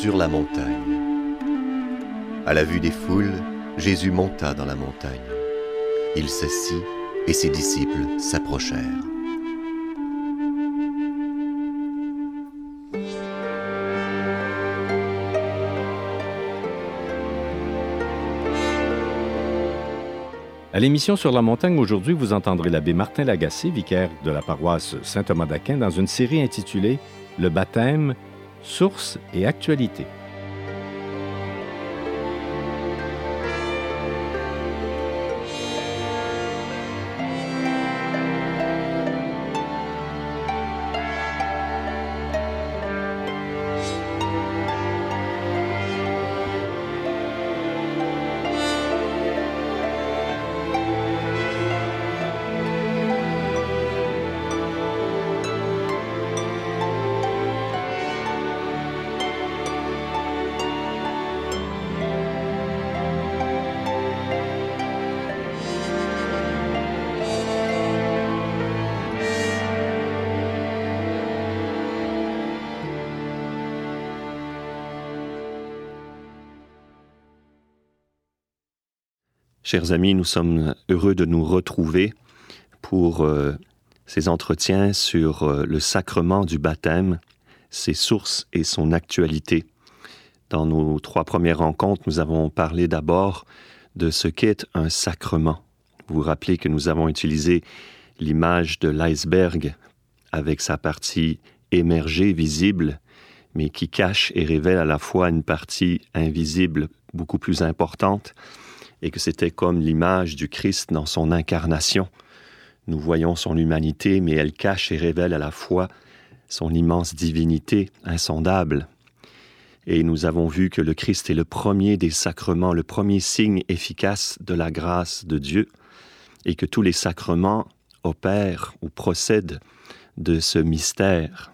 sur la montagne. À la vue des foules, Jésus monta dans la montagne. Il s'assit et ses disciples s'approchèrent. À l'émission Sur la montagne aujourd'hui, vous entendrez l'abbé Martin Lagacé, vicaire de la paroisse Saint-Thomas d'Aquin, dans une série intitulée Le baptême Sources et actualités. Chers amis, nous sommes heureux de nous retrouver pour euh, ces entretiens sur euh, le sacrement du baptême, ses sources et son actualité. Dans nos trois premières rencontres, nous avons parlé d'abord de ce qu'est un sacrement. Vous vous rappelez que nous avons utilisé l'image de l'iceberg avec sa partie émergée, visible, mais qui cache et révèle à la fois une partie invisible beaucoup plus importante et que c'était comme l'image du Christ dans son incarnation. Nous voyons son humanité, mais elle cache et révèle à la fois son immense divinité insondable. Et nous avons vu que le Christ est le premier des sacrements, le premier signe efficace de la grâce de Dieu, et que tous les sacrements opèrent ou procèdent de ce mystère.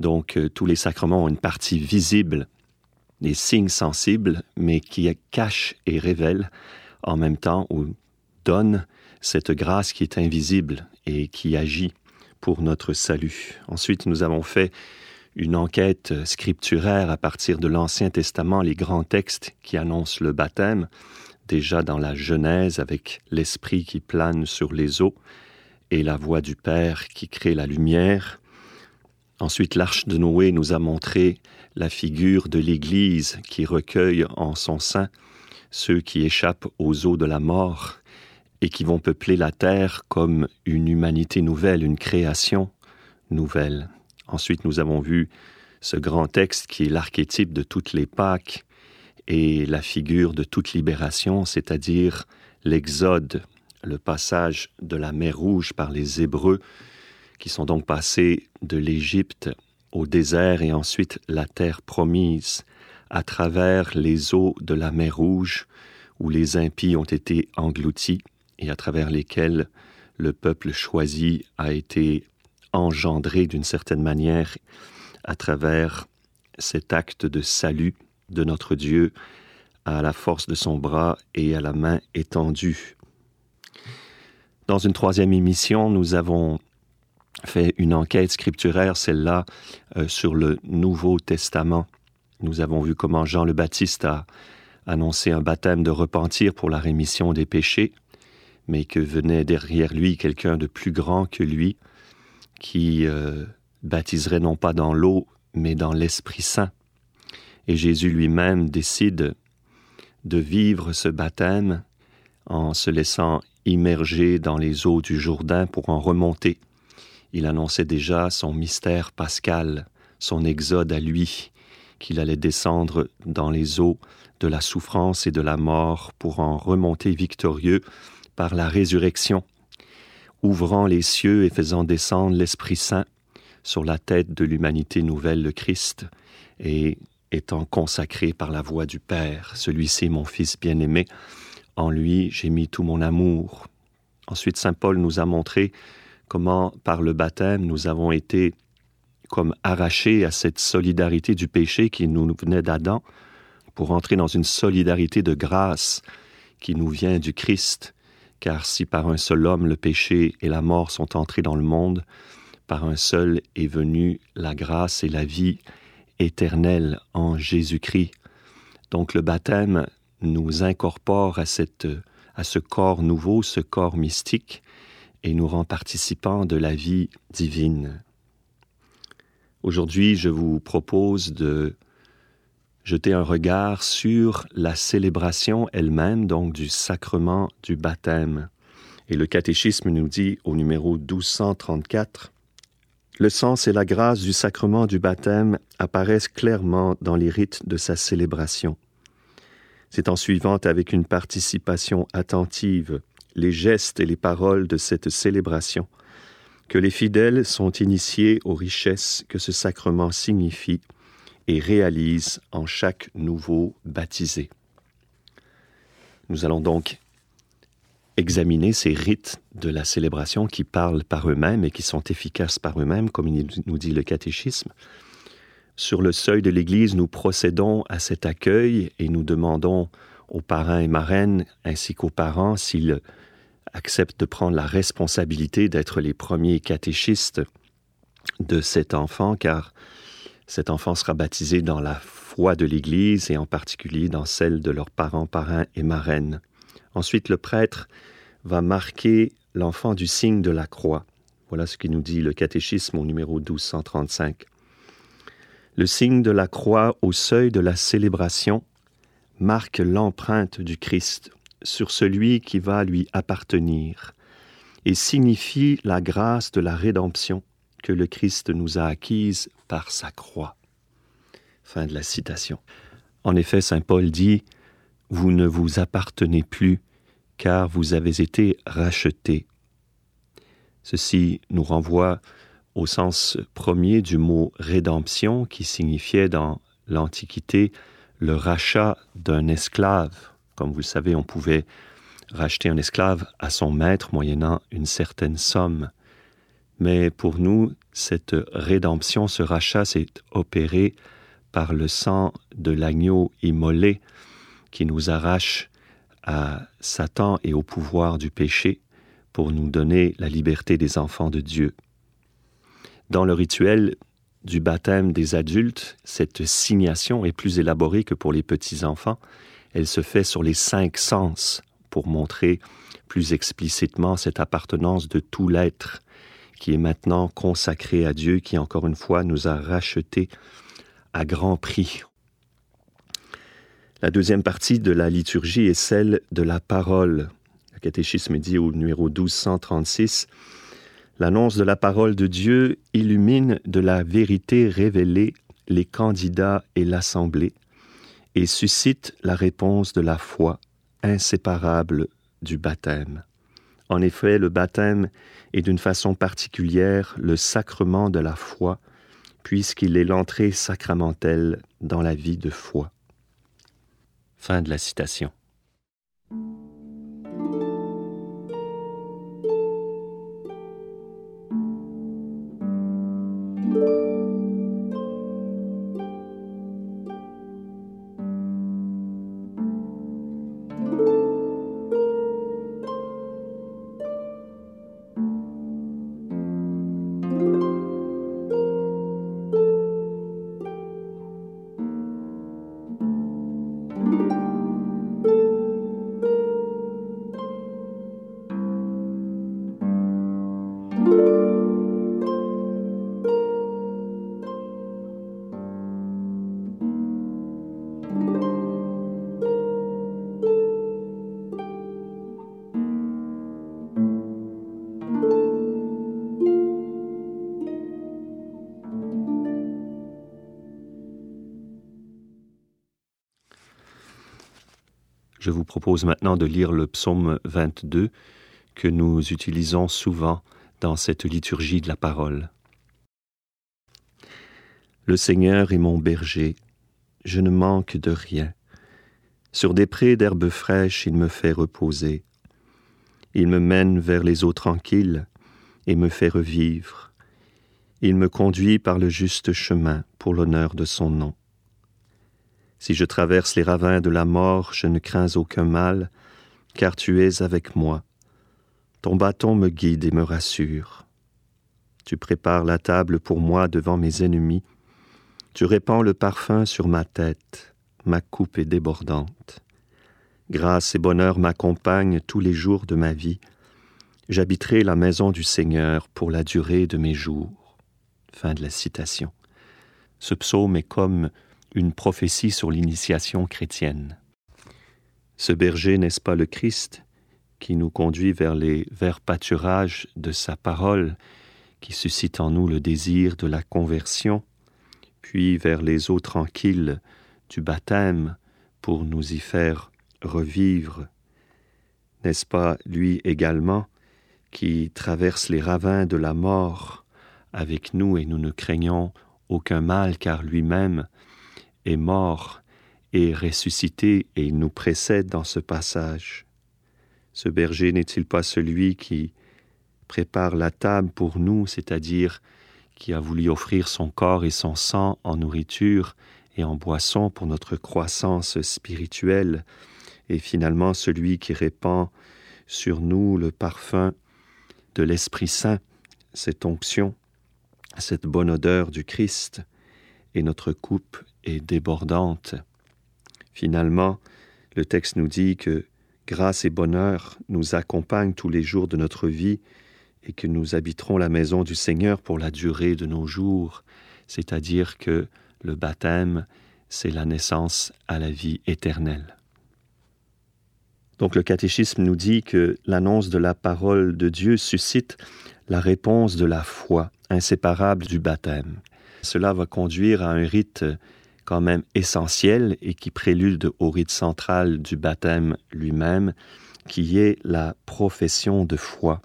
Donc euh, tous les sacrements ont une partie visible des signes sensibles, mais qui cachent et révèlent en même temps ou donnent cette grâce qui est invisible et qui agit pour notre salut. Ensuite, nous avons fait une enquête scripturaire à partir de l'Ancien Testament, les grands textes qui annoncent le baptême, déjà dans la Genèse avec l'Esprit qui plane sur les eaux et la voix du Père qui crée la lumière. Ensuite, l'Arche de Noé nous a montré la figure de l'Église qui recueille en son sein ceux qui échappent aux eaux de la mort et qui vont peupler la terre comme une humanité nouvelle, une création nouvelle. Ensuite, nous avons vu ce grand texte qui est l'archétype de toutes les Pâques et la figure de toute libération, c'est-à-dire l'Exode, le passage de la mer Rouge par les Hébreux, qui sont donc passés de l'Égypte au désert et ensuite la terre promise, à travers les eaux de la mer Rouge, où les impies ont été engloutis et à travers lesquels le peuple choisi a été engendré d'une certaine manière à travers cet acte de salut de notre Dieu à la force de son bras et à la main étendue. Dans une troisième émission, nous avons fait une enquête scripturaire, celle-là, euh, sur le Nouveau Testament. Nous avons vu comment Jean le Baptiste a annoncé un baptême de repentir pour la rémission des péchés, mais que venait derrière lui quelqu'un de plus grand que lui, qui euh, baptiserait non pas dans l'eau, mais dans l'Esprit Saint. Et Jésus lui-même décide de vivre ce baptême en se laissant immerger dans les eaux du Jourdain pour en remonter il annonçait déjà son mystère pascal, son exode à lui, qu'il allait descendre dans les eaux de la souffrance et de la mort pour en remonter victorieux par la résurrection, ouvrant les cieux et faisant descendre l'Esprit Saint sur la tête de l'humanité nouvelle, le Christ, et étant consacré par la voix du Père. Celui-ci, mon Fils bien-aimé, en lui j'ai mis tout mon amour. Ensuite, Saint Paul nous a montré comment par le baptême nous avons été comme arrachés à cette solidarité du péché qui nous venait d'Adam, pour entrer dans une solidarité de grâce qui nous vient du Christ, car si par un seul homme le péché et la mort sont entrés dans le monde, par un seul est venue la grâce et la vie éternelle en Jésus-Christ. Donc le baptême nous incorpore à, cette, à ce corps nouveau, ce corps mystique, et nous rend participants de la vie divine. Aujourd'hui, je vous propose de jeter un regard sur la célébration elle-même, donc du sacrement du baptême. Et le catéchisme nous dit au numéro 1234 Le sens et la grâce du sacrement du baptême apparaissent clairement dans les rites de sa célébration. C'est en suivant avec une participation attentive les gestes et les paroles de cette célébration que les fidèles sont initiés aux richesses que ce sacrement signifie et réalise en chaque nouveau baptisé. Nous allons donc examiner ces rites de la célébration qui parlent par eux-mêmes et qui sont efficaces par eux-mêmes, comme nous dit le catéchisme. Sur le seuil de l'Église, nous procédons à cet accueil et nous demandons aux parrains et marraines ainsi qu'aux parents s'ils acceptent de prendre la responsabilité d'être les premiers catéchistes de cet enfant, car cet enfant sera baptisé dans la foi de l'Église et en particulier dans celle de leurs parents, parrains et marraines. Ensuite, le prêtre va marquer l'enfant du signe de la croix. Voilà ce qui nous dit le catéchisme au numéro 1235. Le signe de la croix au seuil de la célébration marque l'empreinte du Christ sur celui qui va lui appartenir et signifie la grâce de la rédemption que le Christ nous a acquise par sa croix. Fin de la citation. En effet, Saint Paul dit, Vous ne vous appartenez plus, car vous avez été rachetés. Ceci nous renvoie au sens premier du mot rédemption, qui signifiait dans l'Antiquité le rachat d'un esclave. Comme vous le savez, on pouvait racheter un esclave à son maître moyennant une certaine somme. Mais pour nous, cette rédemption, ce rachat s'est opéré par le sang de l'agneau immolé qui nous arrache à Satan et au pouvoir du péché pour nous donner la liberté des enfants de Dieu. Dans le rituel du baptême des adultes, cette signation est plus élaborée que pour les petits-enfants. Elle se fait sur les cinq sens pour montrer plus explicitement cette appartenance de tout l'être qui est maintenant consacré à Dieu, qui encore une fois nous a rachetés à grand prix. La deuxième partie de la liturgie est celle de la parole. Le catéchisme dit au numéro 1236 L'annonce de la parole de Dieu illumine de la vérité révélée les candidats et l'assemblée et suscite la réponse de la foi inséparable du baptême. En effet, le baptême est d'une façon particulière le sacrement de la foi, puisqu'il est l'entrée sacramentelle dans la vie de foi. Fin de la citation. Je vous propose maintenant de lire le psaume 22 que nous utilisons souvent dans cette liturgie de la parole. Le Seigneur est mon berger, je ne manque de rien. Sur des prés d'herbes fraîches, il me fait reposer. Il me mène vers les eaux tranquilles et me fait revivre. Il me conduit par le juste chemin pour l'honneur de son nom. Si je traverse les ravins de la mort, je ne crains aucun mal, car tu es avec moi. Ton bâton me guide et me rassure. Tu prépares la table pour moi devant mes ennemis. Tu répands le parfum sur ma tête. Ma coupe est débordante. Grâce et bonheur m'accompagnent tous les jours de ma vie. J'habiterai la maison du Seigneur pour la durée de mes jours. Fin de la citation. Ce psaume est comme une prophétie sur l'initiation chrétienne. Ce berger n'est-ce pas le Christ qui nous conduit vers les verts pâturages de sa parole, qui suscite en nous le désir de la conversion, puis vers les eaux tranquilles du baptême pour nous y faire revivre. N'est-ce pas lui également qui traverse les ravins de la mort avec nous et nous ne craignons aucun mal car lui-même est mort et ressuscité et il nous précède dans ce passage. Ce berger n'est-il pas celui qui prépare la table pour nous, c'est-à-dire qui a voulu offrir son corps et son sang en nourriture et en boisson pour notre croissance spirituelle, et finalement celui qui répand sur nous le parfum de l'Esprit Saint, cette onction, cette bonne odeur du Christ, et notre coupe est débordante. Finalement, le texte nous dit que grâce et bonheur nous accompagnent tous les jours de notre vie et que nous habiterons la maison du Seigneur pour la durée de nos jours, c'est-à-dire que le baptême, c'est la naissance à la vie éternelle. Donc le catéchisme nous dit que l'annonce de la parole de Dieu suscite la réponse de la foi, inséparable du baptême. Cela va conduire à un rite quand même essentiel et qui prélude au rite central du baptême lui-même, qui est la profession de foi.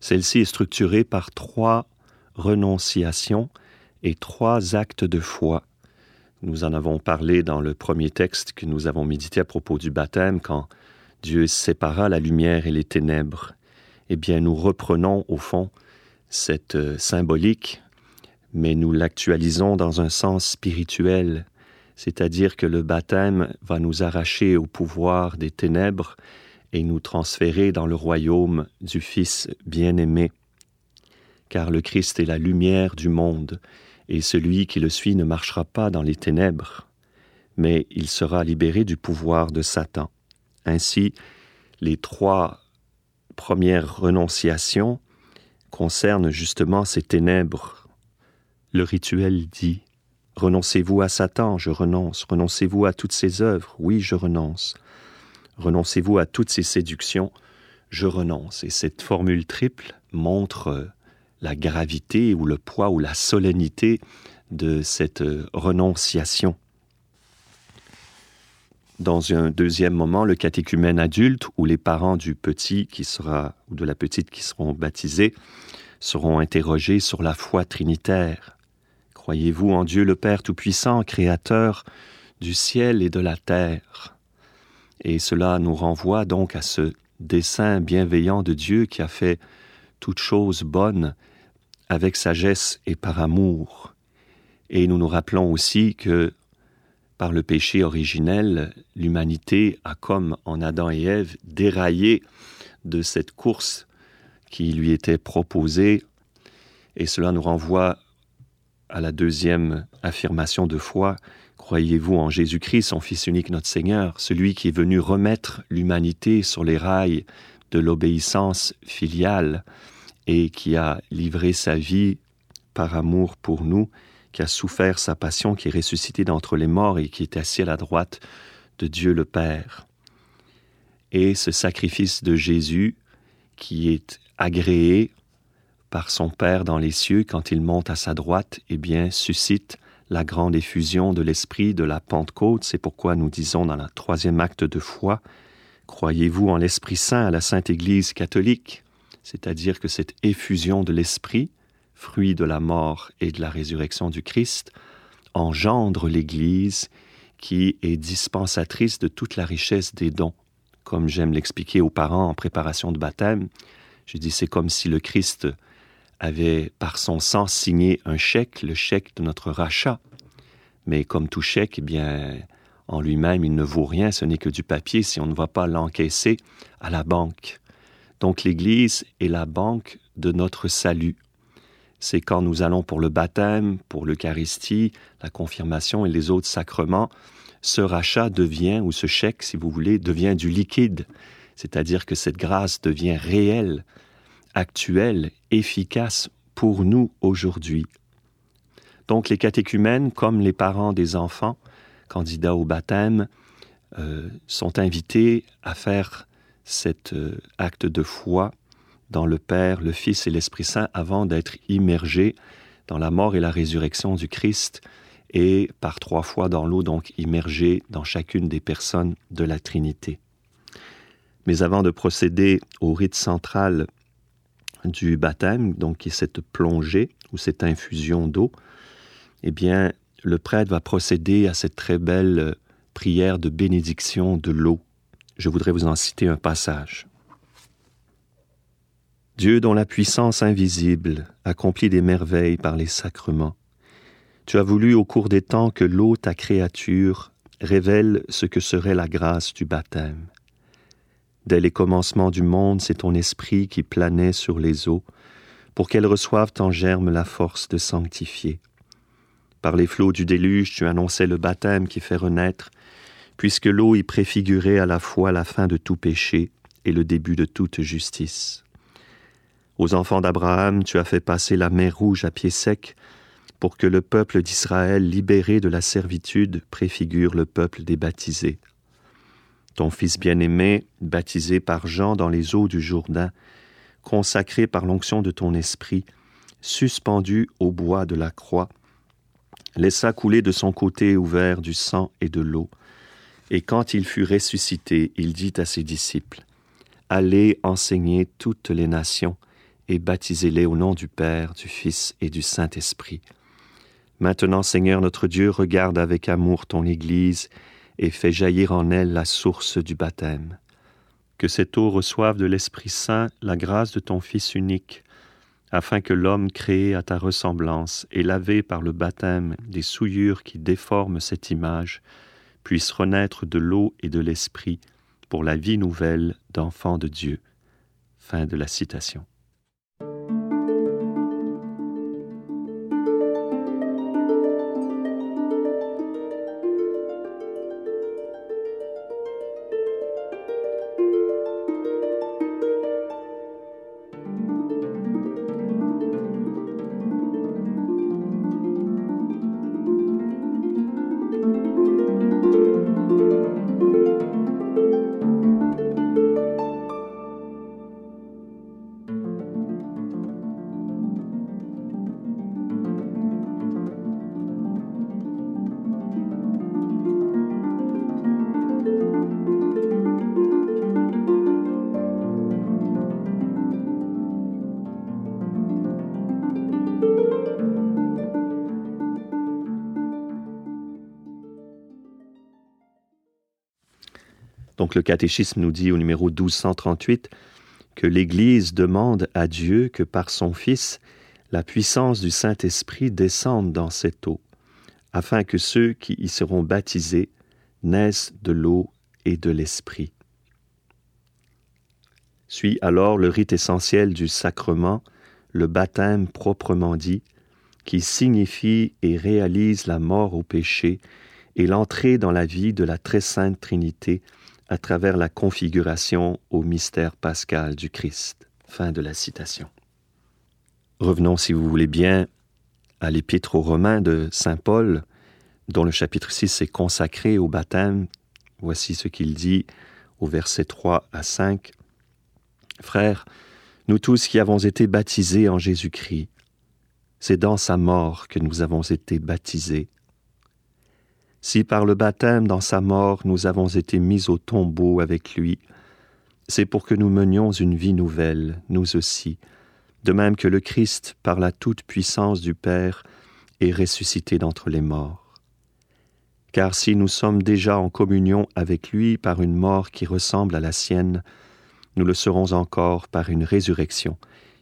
Celle-ci est structurée par trois renonciations et trois actes de foi. Nous en avons parlé dans le premier texte que nous avons médité à propos du baptême, quand Dieu sépara la lumière et les ténèbres. Eh bien, nous reprenons au fond cette euh, symbolique mais nous l'actualisons dans un sens spirituel, c'est-à-dire que le baptême va nous arracher au pouvoir des ténèbres et nous transférer dans le royaume du Fils bien-aimé. Car le Christ est la lumière du monde, et celui qui le suit ne marchera pas dans les ténèbres, mais il sera libéré du pouvoir de Satan. Ainsi, les trois premières renonciations concernent justement ces ténèbres le rituel dit Renoncez-vous à Satan, je renonce. Renoncez-vous à toutes ses œuvres, oui, je renonce. Renoncez-vous à toutes ses séductions, je renonce. Et cette formule triple montre euh, la gravité ou le poids ou la solennité de cette euh, renonciation. Dans un deuxième moment, le catéchumène adulte ou les parents du petit qui sera ou de la petite qui seront baptisés seront interrogés sur la foi trinitaire. Croyez-vous en Dieu le Père Tout-Puissant, Créateur du ciel et de la terre? Et cela nous renvoie donc à ce dessein bienveillant de Dieu qui a fait toutes choses bonnes avec sagesse et par amour. Et nous nous rappelons aussi que par le péché originel, l'humanité a, comme en Adam et Ève, déraillé de cette course qui lui était proposée, et cela nous renvoie à la deuxième affirmation de foi, croyez-vous en Jésus-Christ, son Fils unique, notre Seigneur, celui qui est venu remettre l'humanité sur les rails de l'obéissance filiale et qui a livré sa vie par amour pour nous, qui a souffert sa passion, qui est ressuscité d'entre les morts et qui est assis à la droite de Dieu le Père. Et ce sacrifice de Jésus, qui est agréé par son Père dans les cieux quand il monte à sa droite, eh bien, suscite la grande effusion de l'esprit de la Pentecôte. C'est pourquoi nous disons dans le troisième acte de foi, croyez-vous en l'Esprit Saint à la Sainte Église catholique, c'est-à-dire que cette effusion de l'Esprit, fruit de la mort et de la résurrection du Christ, engendre l'Église qui est dispensatrice de toute la richesse des dons. Comme j'aime l'expliquer aux parents en préparation de baptême, je dis c'est comme si le Christ avait par son sang signé un chèque, le chèque de notre rachat. Mais comme tout chèque, eh bien, en lui-même, il ne vaut rien, ce n'est que du papier si on ne va pas l'encaisser à la banque. Donc l'Église est la banque de notre salut. C'est quand nous allons pour le baptême, pour l'Eucharistie, la confirmation et les autres sacrements, ce rachat devient, ou ce chèque, si vous voulez, devient du liquide, c'est-à-dire que cette grâce devient réelle, actuelle, efficace pour nous aujourd'hui. Donc les catéchumènes, comme les parents des enfants, candidats au baptême, euh, sont invités à faire cet euh, acte de foi dans le Père, le Fils et l'Esprit Saint avant d'être immergés dans la mort et la résurrection du Christ et par trois fois dans l'eau, donc immergés dans chacune des personnes de la Trinité. Mais avant de procéder au rite central du baptême, donc qui est cette plongée ou cette infusion d'eau, eh bien, le prêtre va procéder à cette très belle prière de bénédiction de l'eau. Je voudrais vous en citer un passage. Dieu dont la puissance invisible accomplit des merveilles par les sacrements, tu as voulu au cours des temps que l'eau, ta créature, révèle ce que serait la grâce du baptême. Dès les commencements du monde, c'est ton esprit qui planait sur les eaux, pour qu'elles reçoivent en germe la force de sanctifier. Par les flots du déluge, tu annonçais le baptême qui fait renaître, puisque l'eau y préfigurait à la fois la fin de tout péché et le début de toute justice. Aux enfants d'Abraham, tu as fait passer la mer rouge à pied sec, pour que le peuple d'Israël, libéré de la servitude, préfigure le peuple des baptisés. Ton Fils bien-aimé, baptisé par Jean dans les eaux du Jourdain, consacré par l'onction de ton esprit, suspendu au bois de la croix, laissa couler de son côté ouvert du sang et de l'eau, et quand il fut ressuscité, il dit à ses disciples, Allez enseigner toutes les nations, et baptisez-les au nom du Père, du Fils et du Saint-Esprit. Maintenant, Seigneur notre Dieu, regarde avec amour ton Église et fais jaillir en elle la source du baptême. Que cette eau reçoive de l'Esprit Saint la grâce de ton Fils unique, afin que l'homme créé à ta ressemblance et lavé par le baptême des souillures qui déforment cette image, puisse renaître de l'eau et de l'Esprit pour la vie nouvelle d'enfant de Dieu. Fin de la citation. Le catéchisme nous dit au numéro 1238 que l'Église demande à Dieu que par son Fils, la puissance du Saint-Esprit descende dans cette eau, afin que ceux qui y seront baptisés naissent de l'eau et de l'Esprit. Suit alors le rite essentiel du sacrement, le baptême proprement dit, qui signifie et réalise la mort au péché et l'entrée dans la vie de la très sainte Trinité à travers la configuration au mystère pascal du Christ. Fin de la citation. Revenons, si vous voulez bien, à l'épître aux Romains de Saint Paul, dont le chapitre 6 est consacré au baptême. Voici ce qu'il dit au verset 3 à 5. Frères, nous tous qui avons été baptisés en Jésus-Christ, c'est dans sa mort que nous avons été baptisés si par le baptême dans sa mort nous avons été mis au tombeau avec lui, c'est pour que nous menions une vie nouvelle, nous aussi, de même que le Christ, par la toute-puissance du Père, est ressuscité d'entre les morts. Car si nous sommes déjà en communion avec lui par une mort qui ressemble à la sienne, nous le serons encore par une résurrection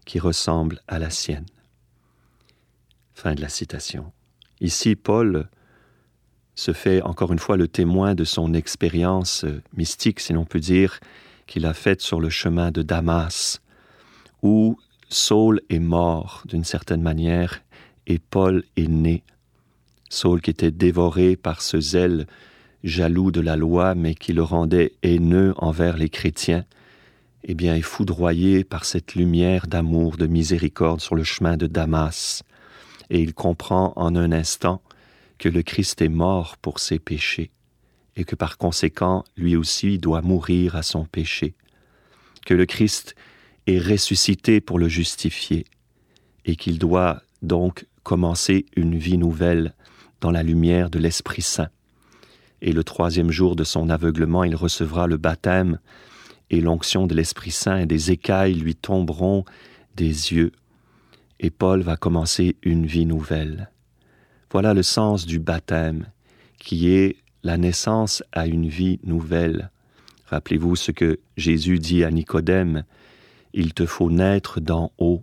qui ressemble à la sienne. Fin de la citation. Ici, Paul se fait encore une fois le témoin de son expérience mystique, si l'on peut dire, qu'il a faite sur le chemin de Damas, où Saul est mort d'une certaine manière et Paul est né. Saul qui était dévoré par ce zèle jaloux de la loi, mais qui le rendait haineux envers les chrétiens, eh bien est foudroyé par cette lumière d'amour, de miséricorde sur le chemin de Damas, et il comprend en un instant que le Christ est mort pour ses péchés, et que par conséquent lui aussi doit mourir à son péché, que le Christ est ressuscité pour le justifier, et qu'il doit donc commencer une vie nouvelle dans la lumière de l'Esprit Saint. Et le troisième jour de son aveuglement, il recevra le baptême et l'onction de l'Esprit Saint, et des écailles lui tomberont des yeux, et Paul va commencer une vie nouvelle. Voilà le sens du baptême, qui est la naissance à une vie nouvelle. Rappelez-vous ce que Jésus dit à Nicodème, Il te faut naître d'en haut.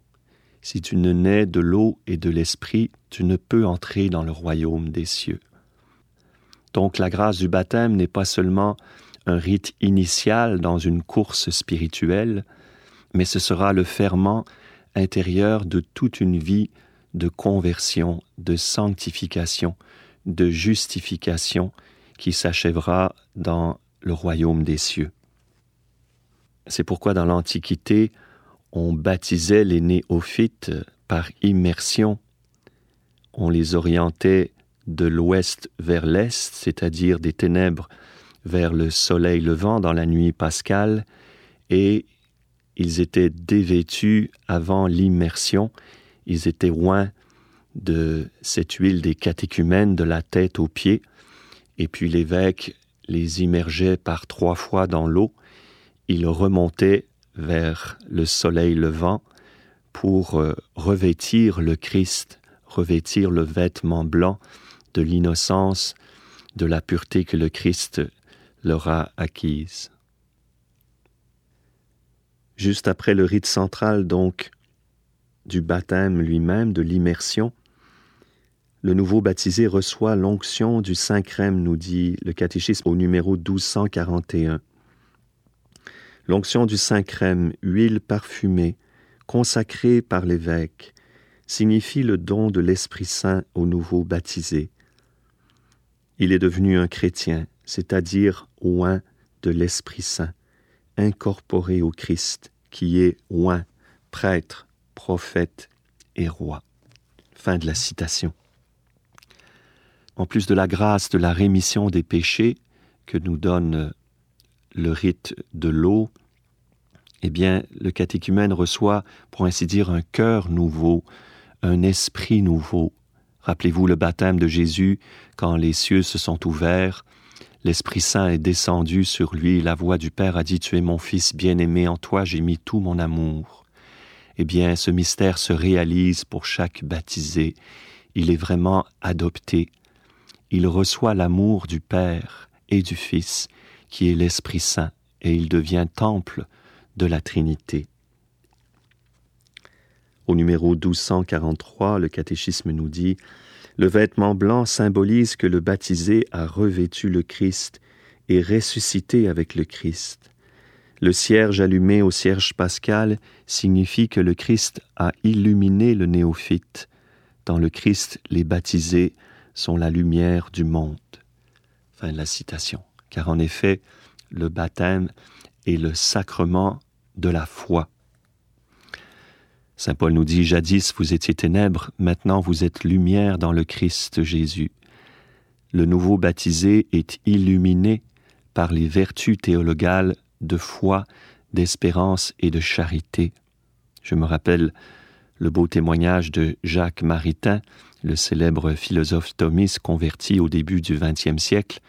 Si tu ne nais de l'eau et de l'esprit, tu ne peux entrer dans le royaume des cieux. Donc la grâce du baptême n'est pas seulement un rite initial dans une course spirituelle, mais ce sera le ferment intérieur de toute une vie de conversion, de sanctification, de justification qui s'achèvera dans le royaume des cieux. C'est pourquoi dans l'Antiquité, on baptisait les néophytes par immersion. On les orientait de l'ouest vers l'est, c'est-à-dire des ténèbres vers le soleil levant dans la nuit pascale, et ils étaient dévêtus avant l'immersion, ils étaient loin de cette huile des catéchumènes de la tête aux pieds, et puis l'évêque les immergeait par trois fois dans l'eau, ils remontaient vers le soleil levant pour euh, revêtir le Christ, revêtir le vêtement blanc de l'innocence, de la pureté que le Christ leur a acquise. Juste après le rite central, donc, du baptême lui-même, de l'immersion, le nouveau baptisé reçoit l'onction du Saint-Crème, nous dit le catéchisme au numéro 1241. L'onction du Saint-Crème, huile parfumée, consacrée par l'évêque, signifie le don de l'Esprit Saint au nouveau baptisé. Il est devenu un chrétien, c'est-à-dire oint de l'Esprit Saint, incorporé au Christ, qui est oint, prêtre, prophète et roi. Fin de la citation. En plus de la grâce de la rémission des péchés que nous donne le rite de l'eau, eh bien, le catéchumène reçoit, pour ainsi dire, un cœur nouveau, un esprit nouveau, Rappelez-vous le baptême de Jésus, quand les cieux se sont ouverts, l'Esprit Saint est descendu sur lui, la voix du Père a dit Tu es mon Fils bien-aimé, en toi j'ai mis tout mon amour. Eh bien, ce mystère se réalise pour chaque baptisé. Il est vraiment adopté. Il reçoit l'amour du Père et du Fils, qui est l'Esprit Saint, et il devient temple de la Trinité. Au numéro 1243, le catéchisme nous dit Le vêtement blanc symbolise que le baptisé a revêtu le Christ et ressuscité avec le Christ. Le cierge allumé au cierge pascal signifie que le Christ a illuminé le néophyte. Dans le Christ, les baptisés sont la lumière du monde. Fin de la citation. Car en effet, le baptême est le sacrement de la foi. Saint Paul nous dit, Jadis vous étiez ténèbres, maintenant vous êtes lumière dans le Christ Jésus. Le nouveau baptisé est illuminé par les vertus théologales de foi, d'espérance et de charité. Je me rappelle le beau témoignage de Jacques Maritain, le célèbre philosophe thomiste converti au début du XXe siècle,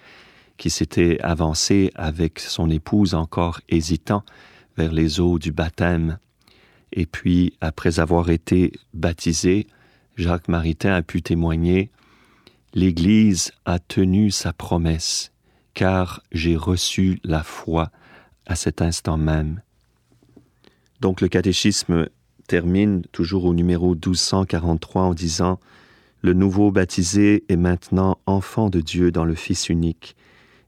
qui s'était avancé avec son épouse encore hésitant vers les eaux du baptême et puis, après avoir été baptisé, Jacques Maritain a pu témoigner L'Église a tenu sa promesse, car j'ai reçu la foi à cet instant même. Donc le catéchisme termine toujours au numéro 1243 en disant Le nouveau baptisé est maintenant enfant de Dieu dans le Fils unique.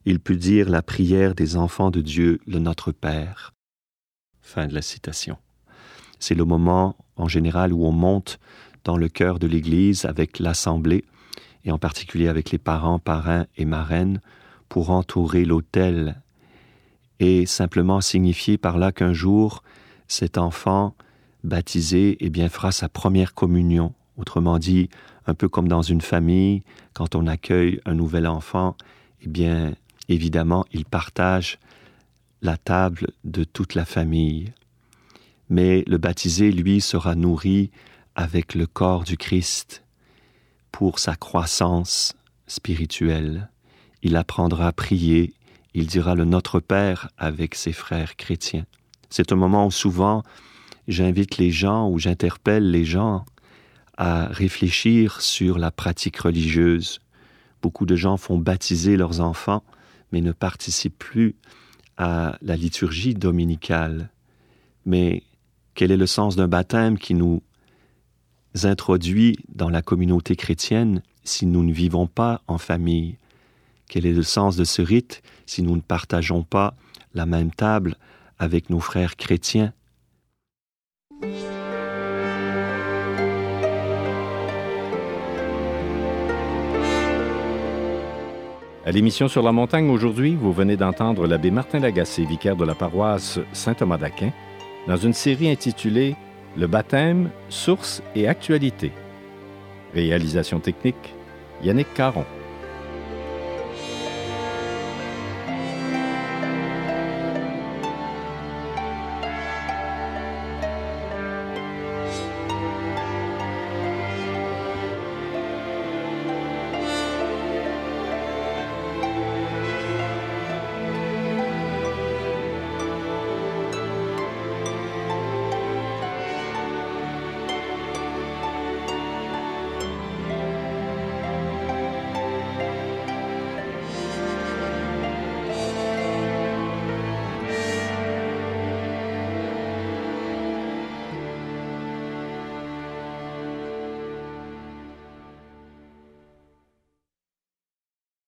Il peut dire la prière des enfants de Dieu, le Notre Père. Fin de la citation. C'est le moment en général où on monte dans le cœur de l'Église avec l'Assemblée, et en particulier avec les parents, parrains et marraines, pour entourer l'autel et simplement signifier par là qu'un jour, cet enfant baptisé eh bien, fera sa première communion. Autrement dit, un peu comme dans une famille, quand on accueille un nouvel enfant, eh bien, évidemment, il partage la table de toute la famille. Mais le baptisé, lui, sera nourri avec le corps du Christ pour sa croissance spirituelle. Il apprendra à prier, il dira le Notre Père avec ses frères chrétiens. C'est un moment où souvent j'invite les gens ou j'interpelle les gens à réfléchir sur la pratique religieuse. Beaucoup de gens font baptiser leurs enfants, mais ne participent plus à la liturgie dominicale. Mais quel est le sens d'un baptême qui nous introduit dans la communauté chrétienne si nous ne vivons pas en famille? Quel est le sens de ce rite si nous ne partageons pas la même table avec nos frères chrétiens? À l'émission Sur la montagne aujourd'hui, vous venez d'entendre l'abbé Martin Lagacé, vicaire de la paroisse Saint-Thomas d'Aquin, dans une série intitulée Le baptême, source et actualité. Réalisation technique, Yannick Caron.